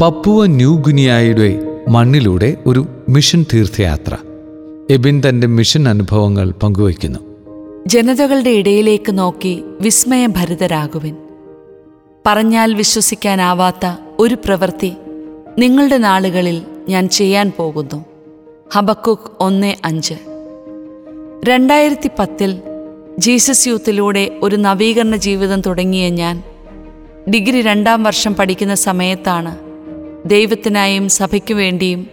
Papua new ഗുനിയായുടെ മണ്ണിലൂടെ ഒരു mission തീർത്ഥയാത്ര. എബിൻ തന്റെ mission അനുഭവങ്ങൾ പങ്കുവയ്ക്കുന്നു. ജനതകളുടെ ഇടയിലേക്ക് നോക്കി വിസ്മയം വിസ്മയഭരിതരാകുവിൻ. പറഞ്ഞാൽ വിശ്വസിക്കാനാവാത്ത ഒരു പ്രവൃത്തി നിങ്ങളുടെ നാളുകളിൽ ഞാൻ ചെയ്യാൻ പോകുന്നു. ഹബക്കുക്ക് ഒന്ന് അഞ്ച്. രണ്ടായിരത്തി പത്തിൽ ജീസസ് യൂത്തിലൂടെ ഒരു നവീകരണ ജീവിതം തുടങ്ങിയ ഞാൻ ഡിഗ്രി രണ്ടാം വർഷം പഠിക്കുന്ന സമയത്താണ് ദൈവത്തിനായും സഭയ്ക്കു വേണ്ടിയും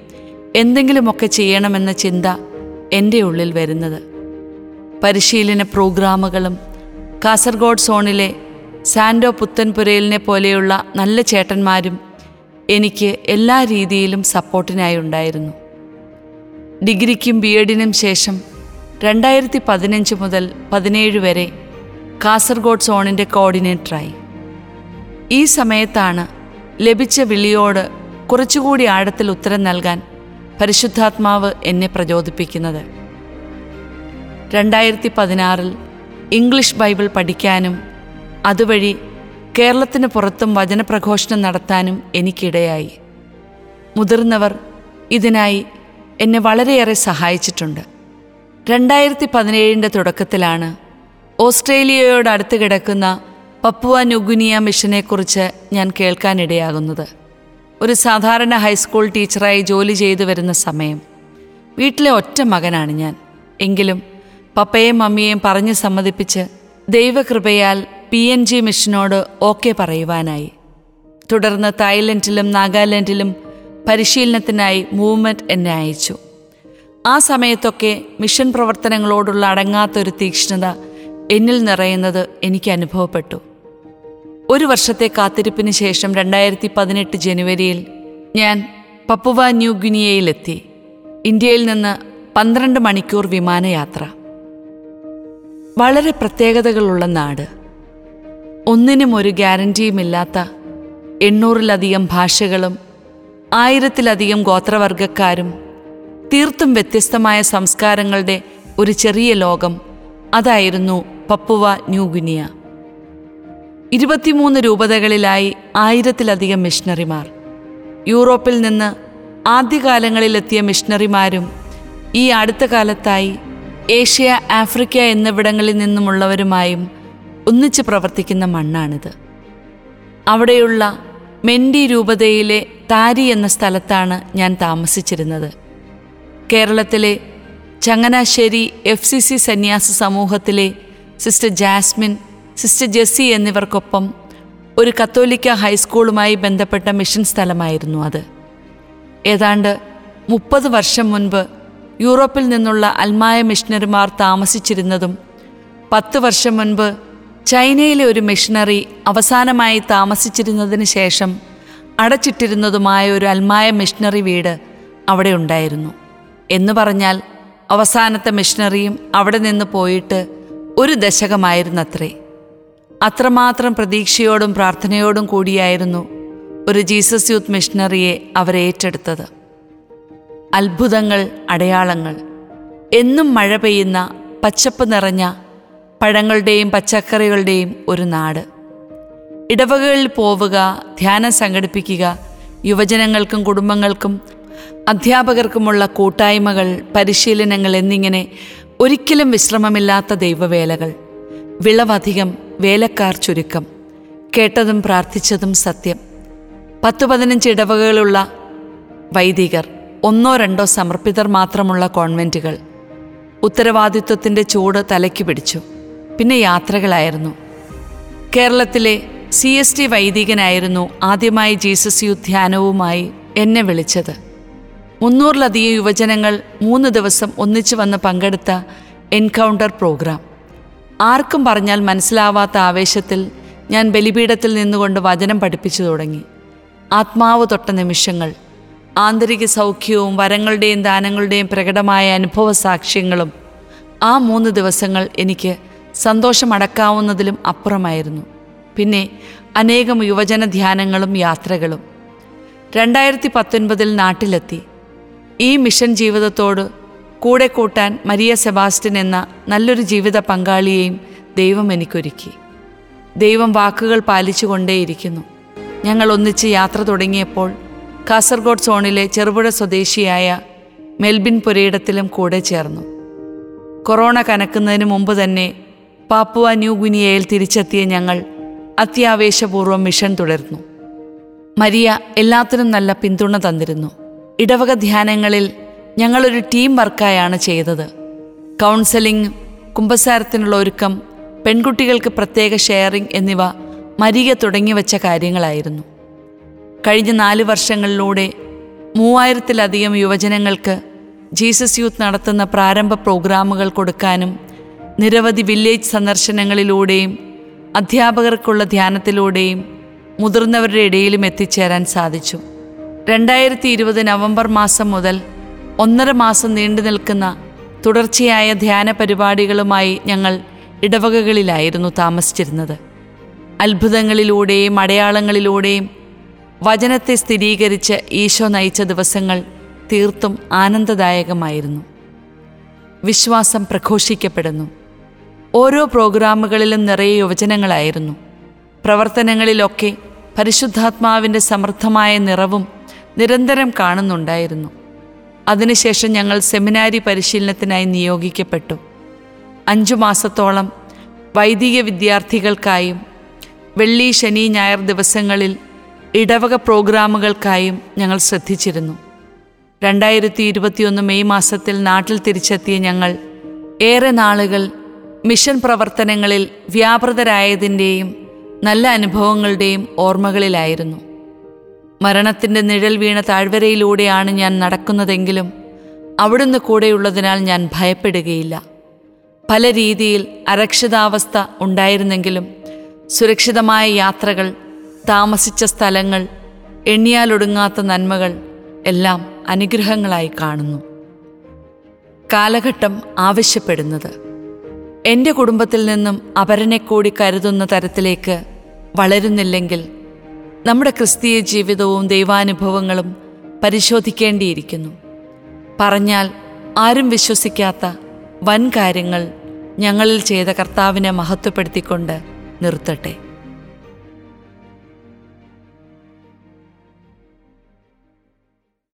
എന്തെങ്കിലുമൊക്കെ ചെയ്യണമെന്ന ചിന്ത എന്റെ ഉള്ളിൽ വരുന്നത്. പരിശീലന പ്രോഗ്രാമുകളും കാസർഗോഡ് സോണിലെ സാൻഡോ പുത്തൻപുരയിലിനെ പോലെയുള്ള നല്ല ചേട്ടന്മാരും എനിക്ക് എല്ലാ രീതിയിലും സപ്പോർട്ടിനായി ഉണ്ടായിരുന്നു. ഡിഗ്രിക്കും ബി എഡിനും ശേഷം രണ്ടായിരത്തി പതിനഞ്ച് മുതൽ പതിനേഴ് വരെ കാസർഗോഡ് സോണിന്റെ കോർഡിനേറ്ററായി. ഈ സമയത്താണ് ലഭിച്ച വിളിയോട് കുറച്ചുകൂടി ആഴത്തിൽ ഉത്തരം നൽകാൻ പരിശുദ്ധാത്മാവ് എന്നെ പ്രചോദിപ്പിക്കുന്നത്. രണ്ടായിരത്തി പതിനാറിൽ ഇംഗ്ലീഷ് ബൈബിൾ പഠിക്കാനും അതുവഴി കേരളത്തിന് പുറത്തും വചനപ്രഘോഷണം നടത്താനും എനിക്കിടയായി. മുതിർന്നവർ ഇതിനായി എന്നെ വളരെയേറെ സഹായിച്ചിട്ടുണ്ട്. രണ്ടായിരത്തി പതിനേഴിന്റെ തുടക്കത്തിലാണ് ഓസ്ട്രേലിയയോട് അടുത്ത് കിടക്കുന്ന പപ്പുവ നുഗുനിയ മിഷനെക്കുറിച്ച് ഞാൻ കേൾക്കാനിടയാകുന്നത്. ഒരു സാധാരണ ഹൈസ്കൂൾ ടീച്ചറായി ജോലി ചെയ്തു വരുന്ന സമയം. വീട്ടിലെ ഒറ്റ മകനാണ് ഞാൻ. എങ്കിലും പപ്പയെയും മമ്മിയെയും പറഞ്ഞ് സമ്മതിപ്പിച്ച് ദൈവകൃപയാൽ പി എൻ ജി മിഷനോട് ഓക്കെ പറയുവാനായി. തുടർന്ന് തായ്ലൻഡിലും നാഗാലാൻഡിലും പരിശീലനത്തിനായി മൂവ്മെന്റ് എന്നെ അയച്ചു. ആ സമയത്തൊക്കെ മിഷൻ പ്രവർത്തനങ്ങളോടുള്ള അടങ്ങാത്തൊരു തീക്ഷ്ണത എന്നിൽ നിറയുന്നത് എനിക്ക് അനുഭവപ്പെട്ടു. ഒരു വർഷത്തെ കാത്തിരിപ്പിന് ശേഷം രണ്ടായിരത്തി പതിനെട്ട് ജനുവരിയിൽ ഞാൻ പപ്പുവ ന്യൂ ഗുനിയയിലെത്തി. ഇന്ത്യയിൽ നിന്ന് പന്ത്രണ്ട് മണിക്കൂർ വിമാനയാത്ര. വളരെ പ്രത്യേകതകളുള്ള നാട്. ഒന്നിനും ഒരു ഗ്യാരണ്ടിയുമില്ലാത്ത എണ്ണൂറിലധികം ഭാഷകളും ആയിരത്തിലധികം ഗോത്രവർഗക്കാരും തീർത്തും വ്യത്യസ്തമായ സംസ്കാരങ്ങളുടെ ഒരു ചെറിയ ലോകം അതായിരുന്നു പപ്പുവ ന്യൂ ന്യൂഗുനിയ ഇരുപത്തിമൂന്ന് രൂപതകളിലായി ആയിരത്തിലധികം മിഷണറിമാർ. യൂറോപ്പിൽ നിന്ന് ആദ്യകാലങ്ങളിലെത്തിയ മിഷണറിമാരും ഈ അടുത്ത കാലത്തായി ഏഷ്യ ആഫ്രിക്ക എന്നിവിടങ്ങളിൽ നിന്നുമുള്ളവരുമായും ഒന്നിച്ച് പ്രവർത്തിക്കുന്ന മണ്ണാണിത്. അവിടെയുള്ള മെൻഡി രൂപതയിലെ താരി എന്ന സ്ഥലത്താണ് ഞാൻ താമസിച്ചിരുന്നത്. കേരളത്തിലെ ചങ്ങനാശ്ശേരി എഫ് സി സി സന്യാസ സമൂഹത്തിലെ സിസ്റ്റർ ജാസ്മിൻ സിസ്റ്റർ ജെസ്സി എന്നിവർക്കൊപ്പം ഒരു കത്തോലിക്ക ഹൈസ്കൂളുമായി ബന്ധപ്പെട്ട മിഷൻ സ്ഥലമായിരുന്നു അത്. ഏതാണ്ട് മുപ്പത് വർഷം മുൻപ് യൂറോപ്പിൽ നിന്നുള്ള അൽമായ മിഷണറിമാർ താമസിച്ചിരുന്നതും പത്ത് വർഷം മുൻപ് ചൈനയിലെ ഒരു മിഷണറി അവസാനമായി താമസിച്ചിരുന്നതിന് ശേഷം അടച്ചിട്ടിരുന്നതുമായ ഒരു അൽമായ മിഷണറി വീട് അവിടെ ഉണ്ടായിരുന്നു. എന്ന് പറഞ്ഞാൽ അവസാനത്തെ മിഷണറിയും അവിടെ നിന്ന് പോയിട്ട് ഒരു ദശകമായിരുന്നത്രേ. അത്രമാത്രം പ്രതീക്ഷയോടും പ്രാർത്ഥനയോടും കൂടിയായിരുന്നു ഒരു ജീസസ് യൂത്ത് മിഷണറിയെ അവരെ ഏറ്റെടുത്തത്. അത്ഭുതങ്ങൾ അടയാളങ്ങൾ. എന്നും മഴ പെയ്യുന്ന പച്ചപ്പ് നിറഞ്ഞ പഴങ്ങളുടെയും പച്ചക്കറികളുടെയും ഒരു നാട്. ഇടവകകളിൽ പോവുക ധ്യാനം സംഘടിപ്പിക്കുക യുവജനങ്ങൾക്കും കുടുംബങ്ങൾക്കും അധ്യാപകർക്കുമുള്ള കൂട്ടായ്മകൾ പരിശീലനങ്ങൾ എന്നിങ്ങനെ ഒരിക്കലും വിശ്രമമില്ലാത്ത ദൈവവേലകൾ. വിളവധികം വേലക്കാർ ചുരുക്കം. കേട്ടതും പ്രാർത്ഥിച്ചതും സത്യം. പത്തു പതിനഞ്ച് ഇടവകകളുള്ള വൈദികർ ഒന്നോ രണ്ടോ സമർപ്പിതർ മാത്രമുള്ള കോൺവെന്റുകൾ ഉത്തരവാദിത്വത്തിന്റെ ചൂട് തലയ്ക്ക് പിടിച്ചു. പിന്നെ യാത്രകളായിരുന്നു. കേരളത്തിലെ സി എസ് ടി വൈദികനായിരുന്നു ആദ്യമായി ജീസസ് യു ധ്യാനവുമായി എന്നെ വിളിച്ചത്. മുന്നൂറിലധികം യുവജനങ്ങൾ മൂന്ന് ദിവസം ഒന്നിച്ചു വന്ന് പങ്കെടുത്ത എൻകൗണ്ടർ പ്രോഗ്രാം. ആർക്കും പറഞ്ഞാൽ മനസ്സിലാവാത്ത ആവേശത്തിൽ ഞാൻ ബലിപീഠത്തിൽ നിന്നുകൊണ്ട് വചനം പഠിപ്പിച്ചു തുടങ്ങി. ആത്മാവ് തൊട്ട നിമിഷങ്ങൾ ആന്തരിക സൗഖ്യവും വരങ്ങളുടെയും ദാനങ്ങളുടെയും പ്രകടമായ അനുഭവ സാക്ഷ്യങ്ങളും ആ മൂന്ന് ദിവസങ്ങൾ എനിക്ക് സന്തോഷമടക്കാവുന്നതിലും അപ്പുറമായിരുന്നു. പിന്നെ അനേകം യുവജന ധ്യാനങ്ങളും യാത്രകളും. രണ്ടായിരത്തി പത്തൊൻപതിൽ നാട്ടിലെത്തി. ഈ മിഷൻ ജീവിതത്തോട് കൂടെ കൂട്ടാൻ മരിയ സെബാസ്റ്റ്യൻ എന്ന നല്ലൊരു ജീവിത പങ്കാളിയെയും ദൈവം എനിക്കൊരുക്കി. ദൈവം വാക്കുകൾ പാലിച്ചുകൊണ്ടേയിരിക്കുന്നു ഞങ്ങൾ ഒന്നിച്ച് യാത്ര തുടങ്ങിയപ്പോൾ കാസർഗോഡ് സോണിലെ ചെറുപുഴ സ്വദേശിയായ മെൽബിൻ പുരയിടത്തിലും കൂടെ ചേർന്നു. കൊറോണ കനക്കുന്നതിന് മുമ്പ് തന്നെ പാപ്പുവ ന്യൂ ഗുനിയയിൽ തിരിച്ചെത്തിയ ഞങ്ങൾ അത്യാവേശപൂർവം മിഷൻ തുടർന്നു. മരിയ എല്ലാത്തിനും നല്ല പിന്തുണ തന്നിരുന്നു. ഇടവക ധ്യാനങ്ങളിൽ ഞങ്ങളൊരു ടീം വർക്കായാണ് ചെയ്തത്. കൗൺസലിംഗ് കുംഭസാരത്തിനുള്ള ഒരുക്കം പെൺകുട്ടികൾക്ക് പ്രത്യേക ഷെയറിംഗ് എന്നിവ മരിയ തുടങ്ങിവെച്ച കാര്യങ്ങളായിരുന്നു. കഴിഞ്ഞ നാല് വർഷങ്ങളിലൂടെ മൂവായിരത്തിലധികം യുവജനങ്ങൾക്ക് ജീസസ് യൂത്ത് നടത്തുന്ന പ്രാരംഭ പ്രോഗ്രാമുകൾ കൊടുക്കാനും നിരവധി വില്ലേജ് സന്ദർശനങ്ങളിലൂടെയും അധ്യാപകർക്കുള്ള ധ്യാനത്തിലൂടെയും മുതിർന്നവരുടെ ഇടയിലും എത്തിച്ചേരാൻ സാധിച്ചു. രണ്ടായിരത്തി ഇരുപത് നവംബർ മാസം മുതൽ ഒന്നര മാസം നീണ്ടു നിൽക്കുന്ന തുടർച്ചയായ ധ്യാന പരിപാടികളുമായി ഞങ്ങൾ ഇടവകകളിലായിരുന്നു താമസിച്ചിരുന്നത്. അത്ഭുതങ്ങളിലൂടെയും അടയാളങ്ങളിലൂടെയും വചനത്തെ സ്ഥിരീകരിച്ച് ഈശോ നയിച്ച ദിവസങ്ങൾ തീർത്തും ആനന്ദദായകമായിരുന്നു. വിശ്വാസം പ്രഘോഷിക്കപ്പെടുന്നു. ഓരോ പ്രോഗ്രാമുകളിലും നിറയെ യുവജനങ്ങളായിരുന്നു. പ്രവർത്തനങ്ങളിലൊക്കെ പരിശുദ്ധാത്മാവിന്റെ സമൃദ്ധമായ നിറവും നിരന്തരം കാണുന്നുണ്ടായിരുന്നു. അതിനുശേഷം ഞങ്ങൾ സെമിനാരി പരിശീലനത്തിനായി നിയോഗിക്കപ്പെട്ടു. അഞ്ചു മാസത്തോളം വൈദിക വിദ്യാർത്ഥികൾക്കായും വെള്ളി ശനി ഞായർ ദിവസങ്ങളിൽ ഇടവക പ്രോഗ്രാമുകൾക്കായും ഞങ്ങൾ ശ്രദ്ധിച്ചിരുന്നു. രണ്ടായിരത്തി ഇരുപത്തിയൊന്ന് മെയ് മാസത്തിൽ നാട്ടിൽ തിരിച്ചെത്തിയ ഞങ്ങൾ ഏറെ നാളുകൾ മിഷൻ പ്രവർത്തനങ്ങളിൽ വ്യാപൃതരായതിന്റെയും നല്ല അനുഭവങ്ങളുടെയും ഓർമ്മകളിലായിരുന്നു. മരണത്തിന്റെ നിഴൽ വീണ താഴ്വരയിലൂടെയാണ് ഞാൻ നടക്കുന്നതെങ്കിലും അവിടുന്ന് കൂടെയുള്ളതിനാൽ ഞാൻ ഭയപ്പെടുകയില്ല. പല രീതിയിൽ അരക്ഷിതാവസ്ഥ ഉണ്ടായിരുന്നെങ്കിലും സുരക്ഷിതമായ യാത്രകൾ താമസിച്ച സ്ഥലങ്ങൾ എണ്ണിയാലൊടുങ്ങാത്ത നന്മകൾ എല്ലാം അനുഗ്രഹങ്ങളായി കാണുന്നു. കാലഘട്ടം ആവശ്യപ്പെടുന്നത്. എന്റെ കുടുംബത്തിൽ നിന്നും അപരനെ കൂടി കരുതുന്ന തരത്തിലേക്ക് വളരുന്നില്ലെങ്കിൽ നമ്മുടെ ക്രിസ്തീയ ജീവിതവും ദൈവാനുഭവങ്ങളും പരിശോധിക്കേണ്ടിയിരിക്കുന്നു. പറഞ്ഞാൽ ആരും വിശ്വസിക്കാത്ത വൻ കാര്യങ്ങൾ ഞങ്ങളിൽ ചെയ്ത കർത്താവിനെ മഹത്വപ്പെടുത്തിക്കൊണ്ട് നിർത്തട്ടെ.